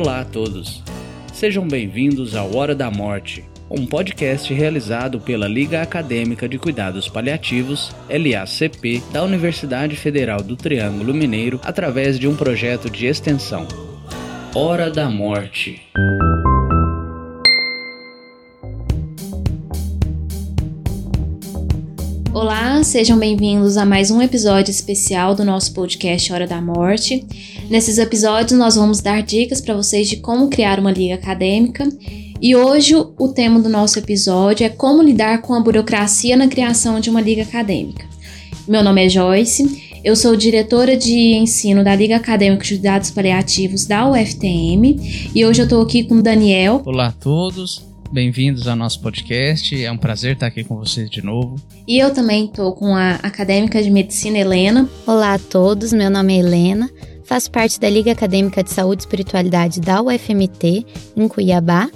Olá a todos. Sejam bem-vindos ao Hora da Morte, um podcast realizado pela Liga Acadêmica de Cuidados Paliativos, LACP, da Universidade Federal do Triângulo Mineiro, através de um projeto de extensão. Hora da Morte. Olá, sejam bem-vindos a mais um episódio especial do nosso podcast Hora da Morte. Nesses episódios, nós vamos dar dicas para vocês de como criar uma liga acadêmica. E hoje, o tema do nosso episódio é como lidar com a burocracia na criação de uma liga acadêmica. Meu nome é Joyce, eu sou diretora de ensino da Liga Acadêmica de Dados Paliativos da UFTM e hoje eu estou aqui com o Daniel. Olá a todos, Bem-vindos ao nosso podcast. É um prazer estar aqui com vocês de novo. E eu também estou com a acadêmica de medicina Helena. Olá a todos, meu nome é Helena. Faço parte da Liga Acadêmica de Saúde e Espiritualidade da UFMT, em Cuiabá.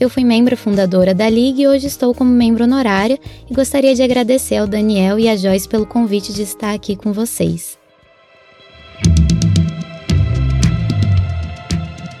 Eu fui membro fundadora da Liga e hoje estou como membro honorária e gostaria de agradecer ao Daniel e à Joyce pelo convite de estar aqui com vocês.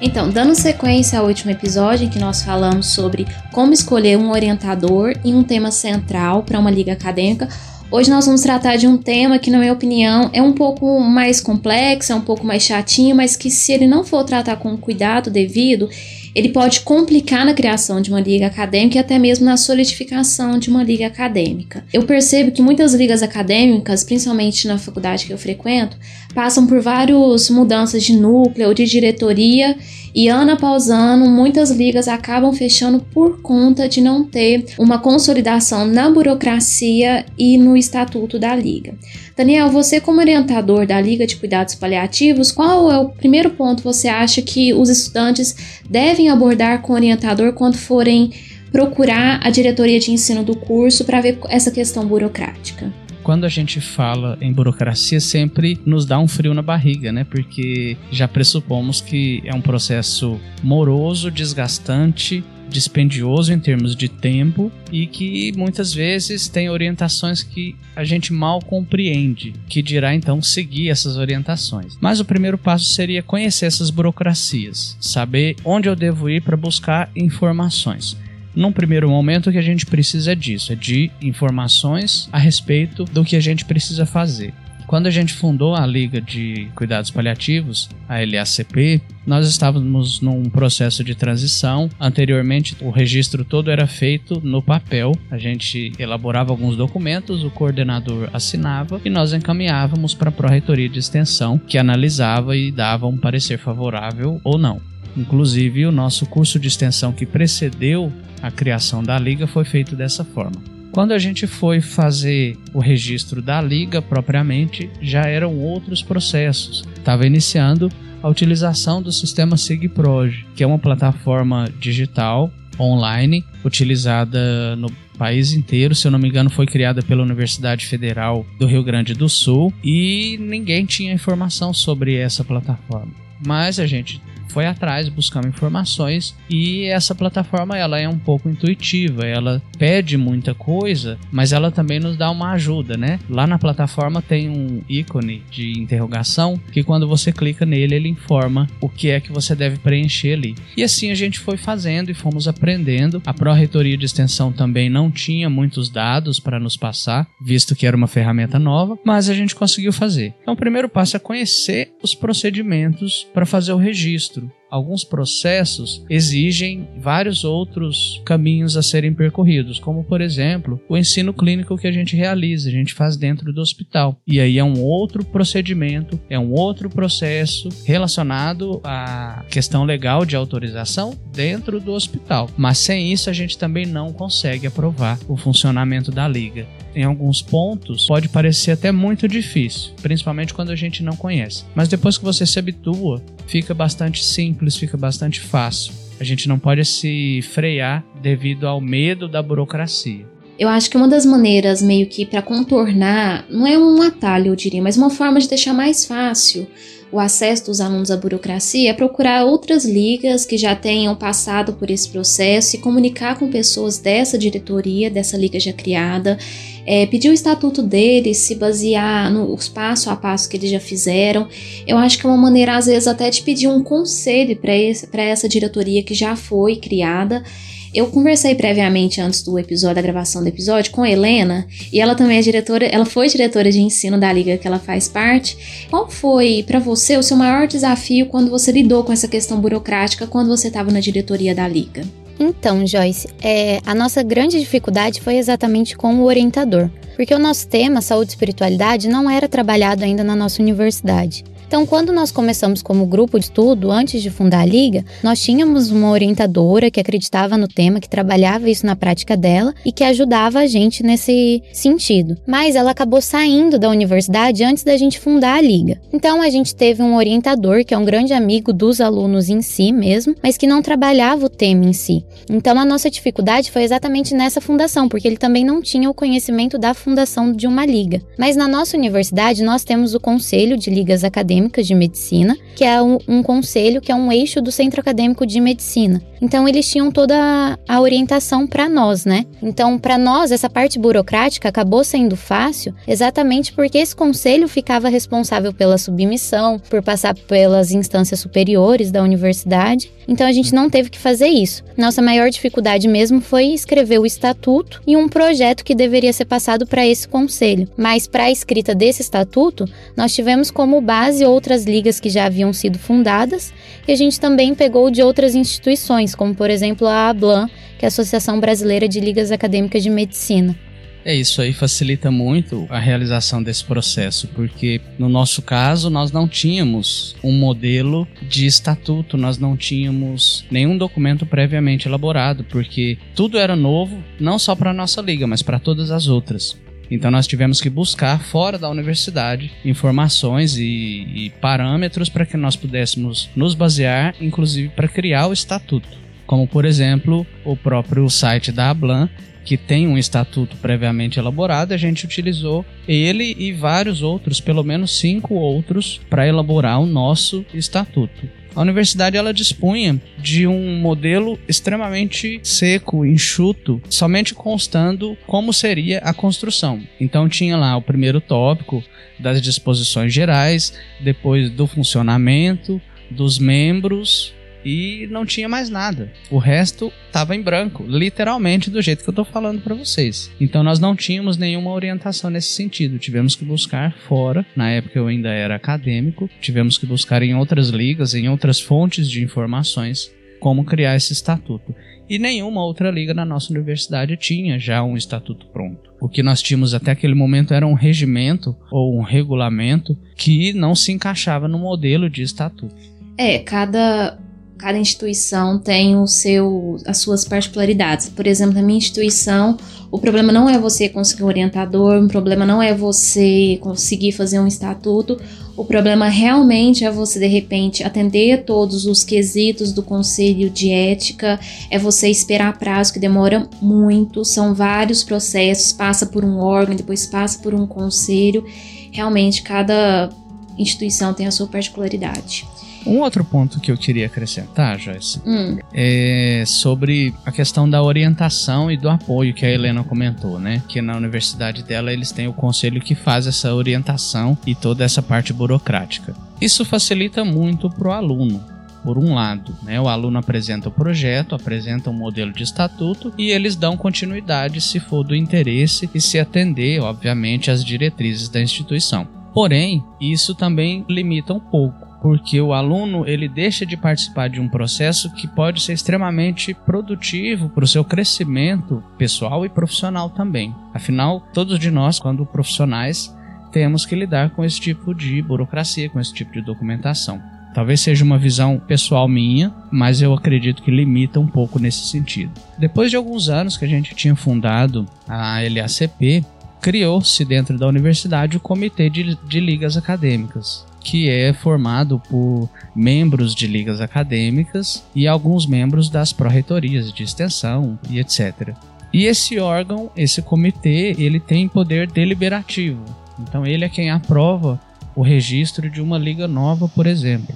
Então, dando sequência ao último episódio em que nós falamos sobre como escolher um orientador e um tema central para uma liga acadêmica, hoje nós vamos tratar de um tema que, na minha opinião, é um pouco mais complexo, é um pouco mais chatinho, mas que se ele não for tratar com cuidado devido, ele pode complicar na criação de uma liga acadêmica e até mesmo na solidificação de uma liga acadêmica. Eu percebo que muitas ligas acadêmicas, principalmente na faculdade que eu frequento, passam por várias mudanças de núcleo, de diretoria e ano após ano, muitas ligas acabam fechando por conta de não ter uma consolidação na burocracia e no estatuto da liga. Daniel, você como orientador da Liga de Cuidados Paliativos, qual é o primeiro ponto você acha que os estudantes devem abordar com o orientador quando forem procurar a diretoria de ensino do curso para ver essa questão burocrática? Quando a gente fala em burocracia, sempre nos dá um frio na barriga, né? Porque já pressupomos que é um processo moroso, desgastante, dispendioso em termos de tempo e que muitas vezes tem orientações que a gente mal compreende, que dirá então seguir essas orientações. Mas o primeiro passo seria conhecer essas burocracias, saber onde eu devo ir para buscar informações. Num primeiro momento, o que a gente precisa é disso, é de informações a respeito do que a gente precisa fazer. Quando a gente fundou a Liga de Cuidados Paliativos, a LACP, nós estávamos num processo de transição. Anteriormente, o registro todo era feito no papel. A gente elaborava alguns documentos, o coordenador assinava e nós encaminhávamos para a Pró-Reitoria de Extensão, que analisava e dava um parecer favorável ou não. Inclusive, o nosso curso de extensão que precedeu a criação da liga foi feito dessa forma. Quando a gente foi fazer o registro da liga propriamente, já eram outros processos. Estava iniciando a utilização do sistema SigProj, que é uma plataforma digital online utilizada no país inteiro. Se eu não me engano, foi criada pela Universidade Federal do Rio Grande do Sul e ninguém tinha informação sobre essa plataforma. Mas a gente foi atrás, buscando informações e essa plataforma ela é um pouco intuitiva, ela pede muita coisa, mas ela também nos dá uma ajuda, né? Lá na plataforma tem um ícone de interrogação que quando você clica nele ele informa o que é que você deve preencher ali. E assim a gente foi fazendo e fomos aprendendo. A Pró-Reitoria de Extensão também não tinha muitos dados para nos passar, visto que era uma ferramenta nova, mas a gente conseguiu fazer. Então o primeiro passo é conhecer os procedimentos para fazer o registro outro. Alguns processos exigem vários outros caminhos a serem percorridos, como por exemplo o ensino clínico que a gente realiza, a gente faz dentro do hospital. E aí é um outro procedimento, é um outro processo relacionado à questão legal de autorização dentro do hospital. Mas sem isso a gente também não consegue aprovar o funcionamento da liga. Em alguns pontos pode parecer até muito difícil, principalmente quando a gente não conhece. Mas depois que você se habitua, fica bastante simples, fica bastante fácil. A gente não pode se frear devido ao medo da burocracia. Eu acho que uma das maneiras meio que para contornar, não é um atalho, eu diria, mas uma forma de deixar mais fácil o acesso dos alunos à burocracia é procurar outras ligas que já tenham passado por esse processo e comunicar com pessoas dessa diretoria, dessa liga já criada, é, pedir o estatuto deles, se basear nos passo a passo que eles já fizeram. Eu acho que é uma maneira, às vezes, até de pedir um conselho para essa diretoria que já foi criada. Eu conversei previamente antes do episódio, da gravação do episódio, com a Helena, e ela também é diretora, ela foi diretora de ensino da liga que ela faz parte. Qual foi para você o seu maior desafio quando você lidou com essa questão burocrática quando você estava na diretoria da liga? Então, Joyce, é, a nossa grande dificuldade foi exatamente com o orientador, porque o nosso tema, saúde e espiritualidade, não era trabalhado ainda na nossa universidade. Então, quando nós começamos como grupo de estudo, antes de fundar a liga, nós tínhamos uma orientadora que acreditava no tema, que trabalhava isso na prática dela e que ajudava a gente nesse sentido. Mas ela acabou saindo da universidade antes da gente fundar a liga. Então, a gente teve um orientador que é um grande amigo dos alunos em si mesmo, mas que não trabalhava o tema em si. Então, a nossa dificuldade foi exatamente nessa fundação, porque ele também não tinha o conhecimento da fundação de uma liga. Mas na nossa universidade, nós temos o Conselho de Ligas Acadêmicas Acadêmicas de Medicina, que é um, um, conselho que é um eixo do Centro Acadêmico de Medicina. Então eles tinham toda a orientação para nós, né? Então para nós essa parte burocrática acabou sendo fácil, exatamente porque esse conselho ficava responsável pela submissão, por passar pelas instâncias superiores da universidade. Então a gente não teve que fazer isso. Nossa maior dificuldade mesmo foi escrever o estatuto e um projeto que deveria ser passado para esse conselho. Mas para a escrita desse estatuto, nós tivemos como base outras ligas que já haviam sido fundadas e a gente também pegou de outras instituições, como por exemplo a ABLAN, que é a Associação Brasileira de Ligas Acadêmicas de Medicina. É, isso aí facilita muito a realização desse processo, porque no nosso caso nós não tínhamos um modelo de estatuto, nós não tínhamos nenhum documento previamente elaborado, porque tudo era novo, não só para a nossa liga, mas para todas as outras. Então nós tivemos que buscar fora da universidade informações e, e parâmetros para que nós pudéssemos nos basear, inclusive para criar o estatuto. Como por exemplo o próprio site da Ablan, que tem um estatuto previamente elaborado, a gente utilizou ele e vários outros, pelo menos cinco outros, para elaborar o nosso estatuto. A universidade ela dispunha de um modelo extremamente seco, enxuto, somente constando como seria a construção. Então tinha lá o primeiro tópico das disposições gerais, depois do funcionamento, dos membros, e não tinha mais nada. O resto estava em branco, literalmente do jeito que eu estou falando para vocês. Então nós não tínhamos nenhuma orientação nesse sentido. Tivemos que buscar fora. Na época eu ainda era acadêmico. Tivemos que buscar em outras ligas, em outras fontes de informações como criar esse estatuto. E nenhuma outra liga na nossa universidade tinha já um estatuto pronto. O que nós tínhamos até aquele momento era um regimento ou um regulamento que não se encaixava no modelo de estatuto. É, cada cada instituição tem o seu, as suas particularidades. Por exemplo, na minha instituição, o problema não é você conseguir um orientador, o problema não é você conseguir fazer um estatuto, o problema realmente é você, de repente, atender todos os quesitos do conselho de ética, é você esperar prazo que demora muito, são vários processos, passa por um órgão, depois passa por um conselho. Realmente, cada instituição tem a sua particularidade. Um outro ponto que eu queria acrescentar, Joyce, hum. é sobre a questão da orientação e do apoio que a Helena comentou, né? Que na universidade dela eles têm o conselho que faz essa orientação e toda essa parte burocrática. Isso facilita muito para o aluno, por um lado, né, o aluno apresenta o projeto, apresenta um modelo de estatuto e eles dão continuidade se for do interesse e se atender, obviamente, às diretrizes da instituição. Porém, isso também limita um pouco porque o aluno ele deixa de participar de um processo que pode ser extremamente produtivo para o seu crescimento pessoal e profissional também. Afinal, todos de nós, quando profissionais, temos que lidar com esse tipo de burocracia, com esse tipo de documentação. Talvez seja uma visão pessoal minha, mas eu acredito que limita um pouco nesse sentido. Depois de alguns anos que a gente tinha fundado a LACP, criou-se dentro da universidade o Comitê de, de Ligas Acadêmicas que é formado por membros de ligas acadêmicas e alguns membros das pró-reitorias de extensão e etc. E esse órgão, esse comitê, ele tem poder deliberativo. Então ele é quem aprova o registro de uma liga nova, por exemplo.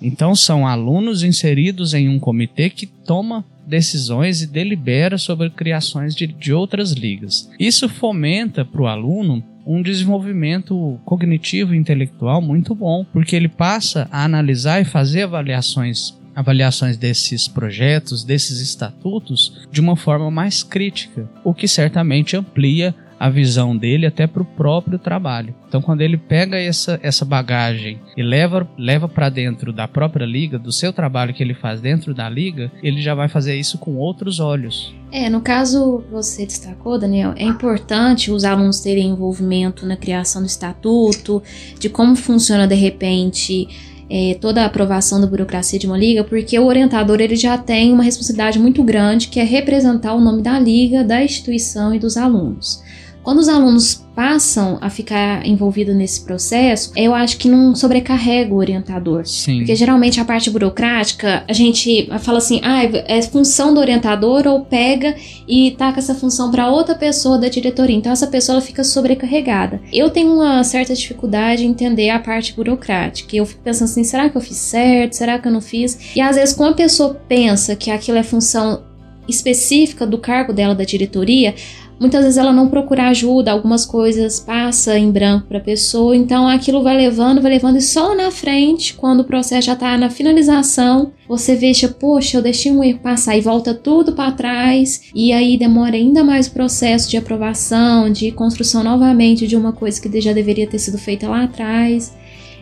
Então são alunos inseridos em um comitê que toma decisões e delibera sobre criações de, de outras ligas. Isso fomenta para o aluno um desenvolvimento cognitivo e intelectual muito bom, porque ele passa a analisar e fazer avaliações avaliações desses projetos, desses estatutos, de uma forma mais crítica, o que certamente amplia a visão dele até para o próprio trabalho. Então, quando ele pega essa, essa bagagem e leva, leva para dentro da própria liga, do seu trabalho que ele faz dentro da liga, ele já vai fazer isso com outros olhos. É, no caso você destacou, Daniel, é importante os alunos terem envolvimento na criação do estatuto, de como funciona de repente é, toda a aprovação da burocracia de uma liga, porque o orientador ele já tem uma responsabilidade muito grande que é representar o nome da liga, da instituição e dos alunos. Quando os alunos passam a ficar envolvidos nesse processo, eu acho que não sobrecarrega o orientador. Sim. Porque geralmente a parte burocrática, a gente fala assim, ah, é função do orientador ou pega e taca essa função para outra pessoa da diretoria. Então essa pessoa ela fica sobrecarregada. Eu tenho uma certa dificuldade em entender a parte burocrática. Eu fico pensando assim, será que eu fiz certo? Será que eu não fiz? E às vezes quando a pessoa pensa que aquilo é função específica do cargo dela da diretoria, Muitas vezes ela não procura ajuda, algumas coisas passa em branco para a pessoa, então aquilo vai levando, vai levando e só na frente, quando o processo já está na finalização, você veja, poxa, eu deixei um erro passar e volta tudo para trás, e aí demora ainda mais o processo de aprovação, de construção novamente de uma coisa que já deveria ter sido feita lá atrás.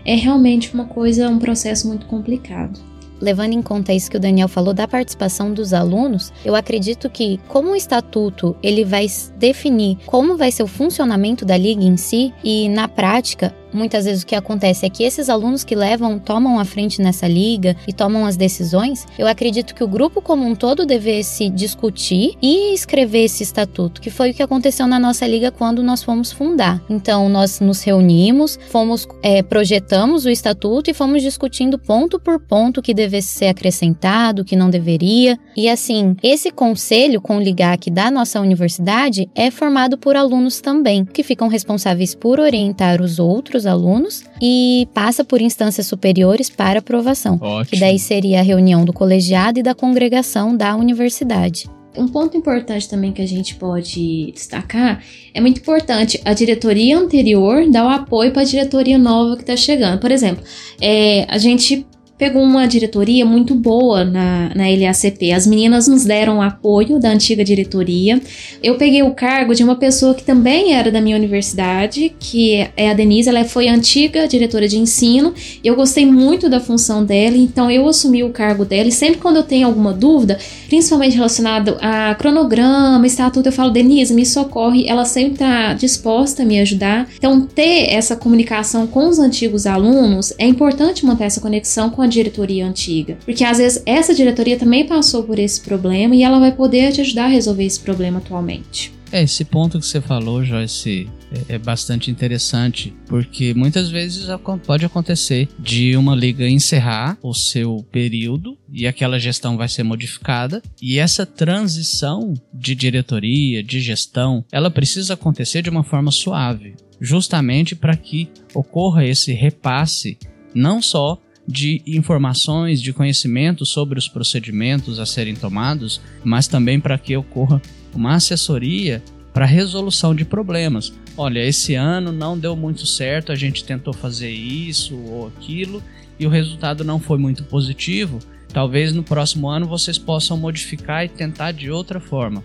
É realmente uma coisa, um processo muito complicado levando em conta isso que o Daniel falou da participação dos alunos, eu acredito que como o estatuto ele vai definir como vai ser o funcionamento da liga em si e na prática muitas vezes o que acontece é que esses alunos que levam, tomam a frente nessa liga e tomam as decisões, eu acredito que o grupo como um todo devesse discutir e escrever esse estatuto, que foi o que aconteceu na nossa liga quando nós fomos fundar. Então, nós nos reunimos, fomos, é, projetamos o estatuto e fomos discutindo ponto por ponto o que devesse ser acrescentado, o que não deveria. E assim, esse conselho com o LIGAC da nossa universidade é formado por alunos também, que ficam responsáveis por orientar os outros outros alunos e passa por instâncias superiores para aprovação. Ótimo. Que daí seria a reunião do colegiado e da congregação da universidade. Um ponto importante também que a gente pode destacar é muito importante a diretoria anterior dar o apoio para a diretoria nova que está chegando. Por exemplo, é, a gente pegou uma diretoria muito boa na, na LACP. As meninas nos deram apoio da antiga diretoria. Eu peguei o cargo de uma pessoa que também era da minha universidade, que é a Denise. Ela foi antiga diretora de ensino. Eu gostei muito da função dela, então eu assumi o cargo dela. E sempre quando eu tenho alguma dúvida, principalmente relacionado a cronograma, estatuto, eu falo, Denise, me socorre. Ela sempre está disposta a me ajudar. Então, ter essa comunicação com os antigos alunos é importante manter essa conexão com a diretoria antiga. Porque às vezes essa diretoria também passou por esse problema e ela vai poder te ajudar a resolver esse problema atualmente. É, esse ponto que você falou, Joyce, é, é bastante interessante, porque muitas vezes pode acontecer de uma liga encerrar o seu período e aquela gestão vai ser modificada, e essa transição de diretoria, de gestão, ela precisa acontecer de uma forma suave, justamente para que ocorra esse repasse não só de informações, de conhecimento sobre os procedimentos a serem tomados, mas também para que ocorra uma assessoria para resolução de problemas. Olha, esse ano não deu muito certo, a gente tentou fazer isso ou aquilo e o resultado não foi muito positivo. Talvez no próximo ano vocês possam modificar e tentar de outra forma.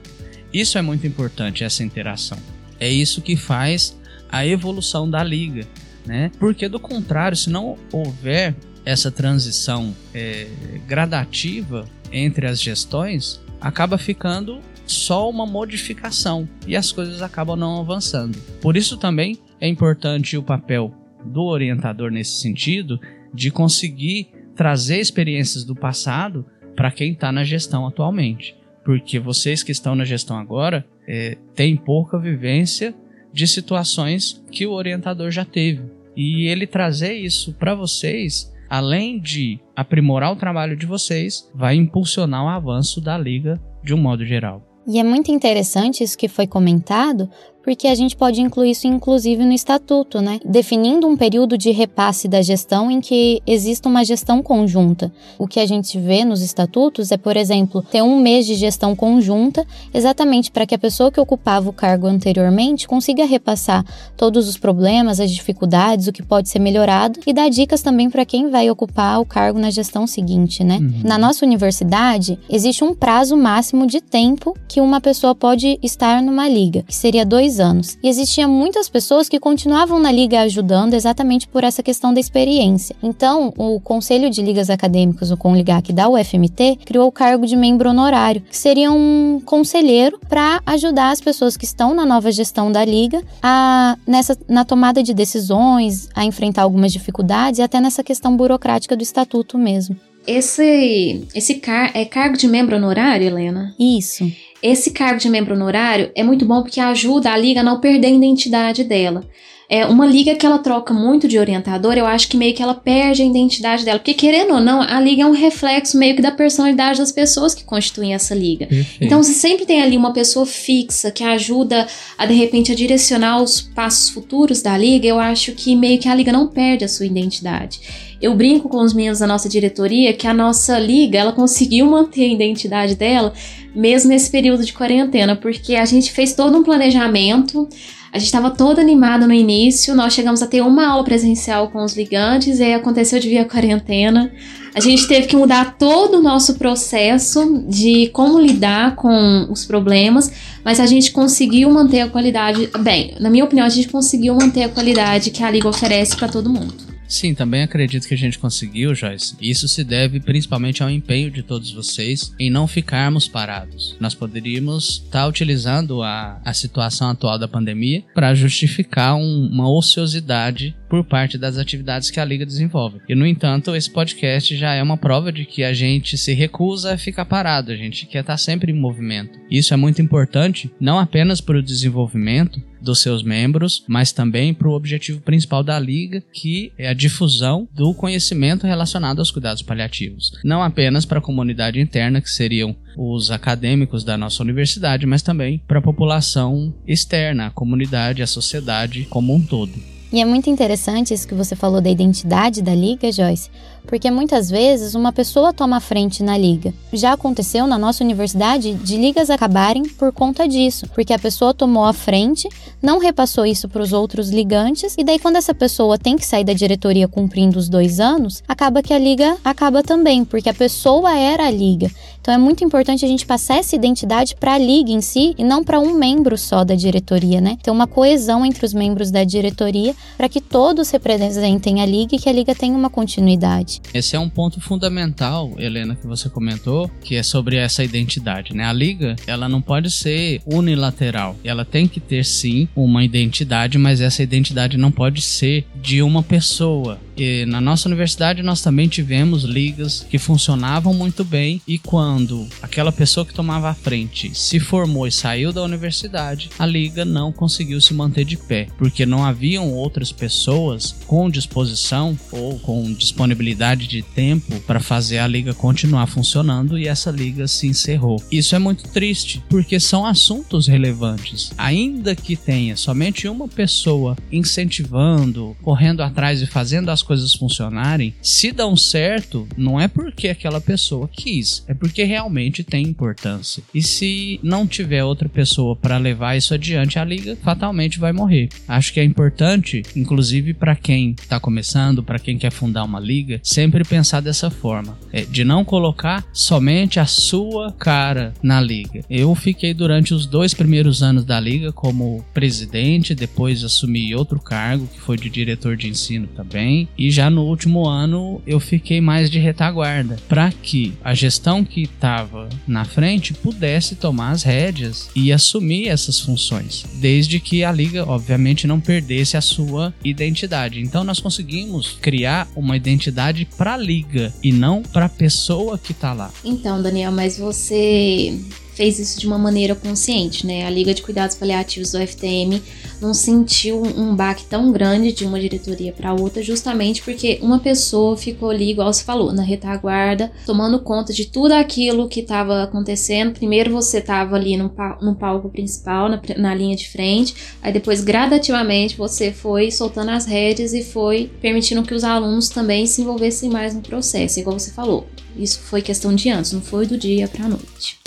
Isso é muito importante, essa interação. É isso que faz a evolução da liga, né? Porque do contrário, se não houver essa transição é, gradativa entre as gestões, acaba ficando só uma modificação e as coisas acabam não avançando. Por isso também é importante o papel do orientador nesse sentido de conseguir trazer experiências do passado para quem está na gestão atualmente. Porque vocês que estão na gestão agora é, têm pouca vivência de situações que o orientador já teve. E ele trazer isso para vocês além de aprimorar o trabalho de vocês, vai impulsionar o avanço da liga de um modo geral. E é muito interessante isso que foi comentado, porque a gente pode incluir isso inclusive no estatuto, né? Definindo um período de repasse da gestão em que exista uma gestão conjunta. O que a gente vê nos estatutos é, por exemplo, ter um mês de gestão conjunta, exatamente para que a pessoa que ocupava o cargo anteriormente consiga repassar todos os problemas, as dificuldades, o que pode ser melhorado e dar dicas também para quem vai ocupar o cargo na gestão seguinte, né? Uhum. Na nossa universidade, existe um prazo máximo de tempo que uma pessoa pode estar numa liga, que seria dois anos. E existiam muitas pessoas que continuavam na liga ajudando exatamente por essa questão da experiência. Então, o Conselho de Ligas Acadêmicas, o CONLIGAC da UFMT, criou o cargo de membro honorário, que seria um conselheiro para ajudar as pessoas que estão na nova gestão da liga a nessa na tomada de decisões, a enfrentar algumas dificuldades e até nessa questão burocrática do estatuto mesmo. Esse, esse car é cargo de membro honorário, Helena? Isso. Esse cargo de membro honorário é muito bom porque ajuda a liga a não perder a identidade dela. É uma liga que ela troca muito de orientador, eu acho que meio que ela perde a identidade dela. Porque, querendo ou não, a liga é um reflexo meio que da personalidade das pessoas que constituem essa liga. Perfeito. Então, você sempre tem ali uma pessoa fixa que ajuda a, de repente, a direcionar os passos futuros da liga, eu acho que meio que a liga não perde a sua identidade. Eu brinco com os meninos da nossa diretoria que a nossa liga, ela conseguiu manter a identidade dela mesmo nesse período de quarentena, porque a gente fez todo um planejamento, a gente estava todo animado no início, nós chegamos a ter uma aula presencial com os ligantes, e aí aconteceu de vir a quarentena. A gente teve que mudar todo o nosso processo de como lidar com os problemas, mas a gente conseguiu manter a qualidade. Bem, na minha opinião, a gente conseguiu manter a qualidade que a Liga oferece para todo mundo. Sim, também acredito que a gente conseguiu, Joyce. Isso se deve principalmente ao empenho de todos vocês em não ficarmos parados. Nós poderíamos estar tá utilizando a, a situação atual da pandemia para justificar um, uma ociosidade por parte das atividades que a Liga desenvolve. E, no entanto, esse podcast já é uma prova de que a gente se recusa a ficar parado, a gente quer estar sempre em movimento. Isso é muito importante, não apenas para o desenvolvimento dos seus membros, mas também para o objetivo principal da liga, que é a difusão do conhecimento relacionado aos cuidados paliativos. Não apenas para a comunidade interna, que seriam os acadêmicos da nossa universidade, mas também para a população externa, a comunidade, a sociedade como um todo. E é muito interessante isso que você falou da identidade da liga, Joyce, porque muitas vezes uma pessoa toma a frente na liga. Já aconteceu na nossa universidade de ligas acabarem por conta disso, porque a pessoa tomou a frente, não repassou isso para os outros ligantes, e daí quando essa pessoa tem que sair da diretoria cumprindo os dois anos, acaba que a liga acaba também, porque a pessoa era a liga. Então é muito importante a gente passar essa identidade para a liga em si e não para um membro só da diretoria, né? Ter uma coesão entre os membros da diretoria para que todos representem a liga e que a liga tenha uma continuidade. Esse é um ponto fundamental, Helena, que você comentou, que é sobre essa identidade, né? A liga, ela não pode ser unilateral. Ela tem que ter sim uma identidade, mas essa identidade não pode ser de uma pessoa. Na nossa universidade nós também tivemos ligas que funcionavam muito bem e quando aquela pessoa que tomava a frente se formou e saiu da universidade, a liga não conseguiu se manter de pé, porque não haviam outras pessoas com disposição ou com disponibilidade de tempo para fazer a liga continuar funcionando e essa liga se encerrou. Isso é muito triste, porque são assuntos relevantes. Ainda que tenha somente uma pessoa incentivando, correndo atrás e fazendo as coisas funcionarem, se dão certo, não é porque aquela pessoa quis, é porque realmente tem importância. E se não tiver outra pessoa para levar isso adiante, a liga fatalmente vai morrer. Acho que é importante, inclusive para quem está começando, para quem quer fundar uma liga, sempre pensar dessa forma, é, de não colocar somente a sua cara na liga. Eu fiquei durante os dois primeiros anos da liga como presidente, depois assumi outro cargo que foi de diretor de ensino também, e já no último ano eu fiquei mais de retaguarda para que a gestão que estava na frente pudesse tomar as rédeas e assumir essas funções, desde que a liga, obviamente, não perdesse a sua identidade. Então nós conseguimos criar uma identidade para a liga e não para a pessoa que está lá. Então, Daniel, mas você fez isso de uma maneira consciente, né? A Liga de Cuidados Paliativos do FTM não sentiu um baque tão grande de uma diretoria para outra, justamente porque uma pessoa ficou ali, igual você falou, na retaguarda, tomando conta de tudo aquilo que estava acontecendo. Primeiro você estava ali no, no palco principal, na, na linha de frente, aí depois gradativamente você foi soltando as redes e foi permitindo que os alunos também se envolvessem mais no processo, igual você falou. Isso foi questão de antes, não foi do dia para a noite.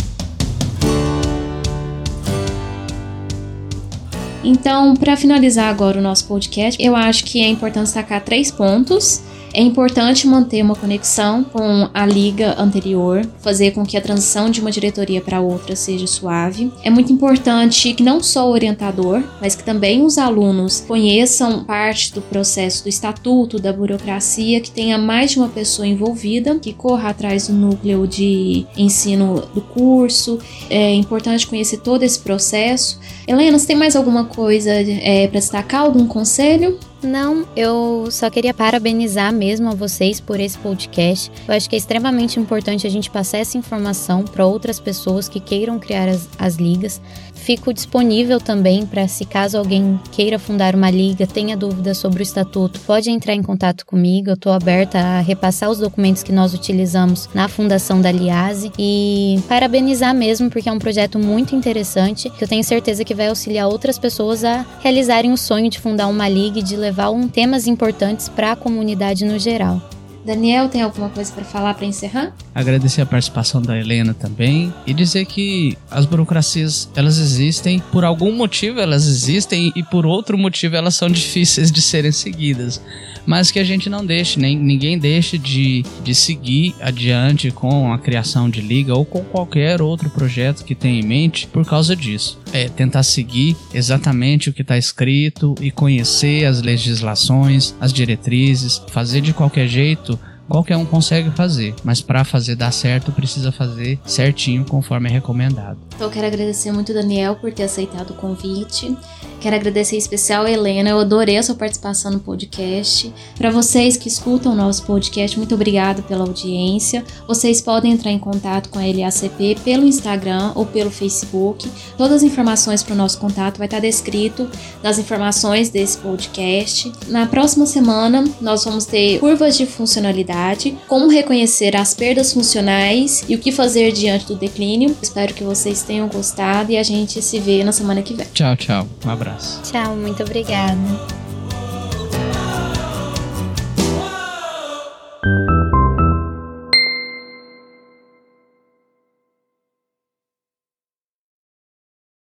Então, para finalizar agora o nosso podcast, eu acho que é importante destacar três pontos é importante manter uma conexão com a liga anterior, fazer com que a transição de uma diretoria para outra seja suave. É muito importante que não só o orientador, mas que também os alunos conheçam parte do processo do estatuto, da burocracia, que tenha mais de uma pessoa envolvida, que corra atrás do núcleo de ensino do curso. É importante conhecer todo esse processo. Helena, você tem mais alguma coisa é, para destacar? Algum conselho? Não, eu só queria parabenizar mesmo a vocês por esse podcast. Eu acho que é extremamente importante a gente passar essa informação para outras pessoas que queiram criar as, as ligas. Fico disponível também para se caso alguém queira fundar uma liga, tenha dúvidas sobre o estatuto, pode entrar em contato comigo. Eu estou aberta a repassar os documentos que nós utilizamos na fundação da Liase e parabenizar mesmo porque é um projeto muito interessante que eu tenho certeza que vai auxiliar outras pessoas a realizarem o sonho de fundar uma liga e de levar um temas importantes para a comunidade no geral. Daniel, tem alguma coisa para falar para encerrar? Agradecer a participação da Helena também e dizer que as burocracias elas existem por algum motivo elas existem e por outro motivo elas são difíceis de serem seguidas mas que a gente não deixe, nem ninguém deixe de, de seguir adiante com a criação de liga ou com qualquer outro projeto que tenha em mente por causa disso. É tentar seguir exatamente o que está escrito e conhecer as legislações, as diretrizes, fazer de qualquer jeito qualquer um consegue fazer, mas para fazer dar certo precisa fazer certinho conforme é recomendado. Então quero agradecer muito Daniel por ter aceitado o convite. Quero agradecer em especial a Helena, eu adorei a sua participação no podcast. Para vocês que escutam o nosso podcast, muito obrigado pela audiência. Vocês podem entrar em contato com a LACP pelo Instagram ou pelo Facebook. Todas as informações para o nosso contato vai estar descrito nas informações desse podcast. Na próxima semana, nós vamos ter curvas de funcionalidade, como reconhecer as perdas funcionais e o que fazer diante do declínio. Espero que vocês tenham gostado e a gente se vê na semana que vem. Tchau, tchau. Um abraço. Tchau, muito obrigada.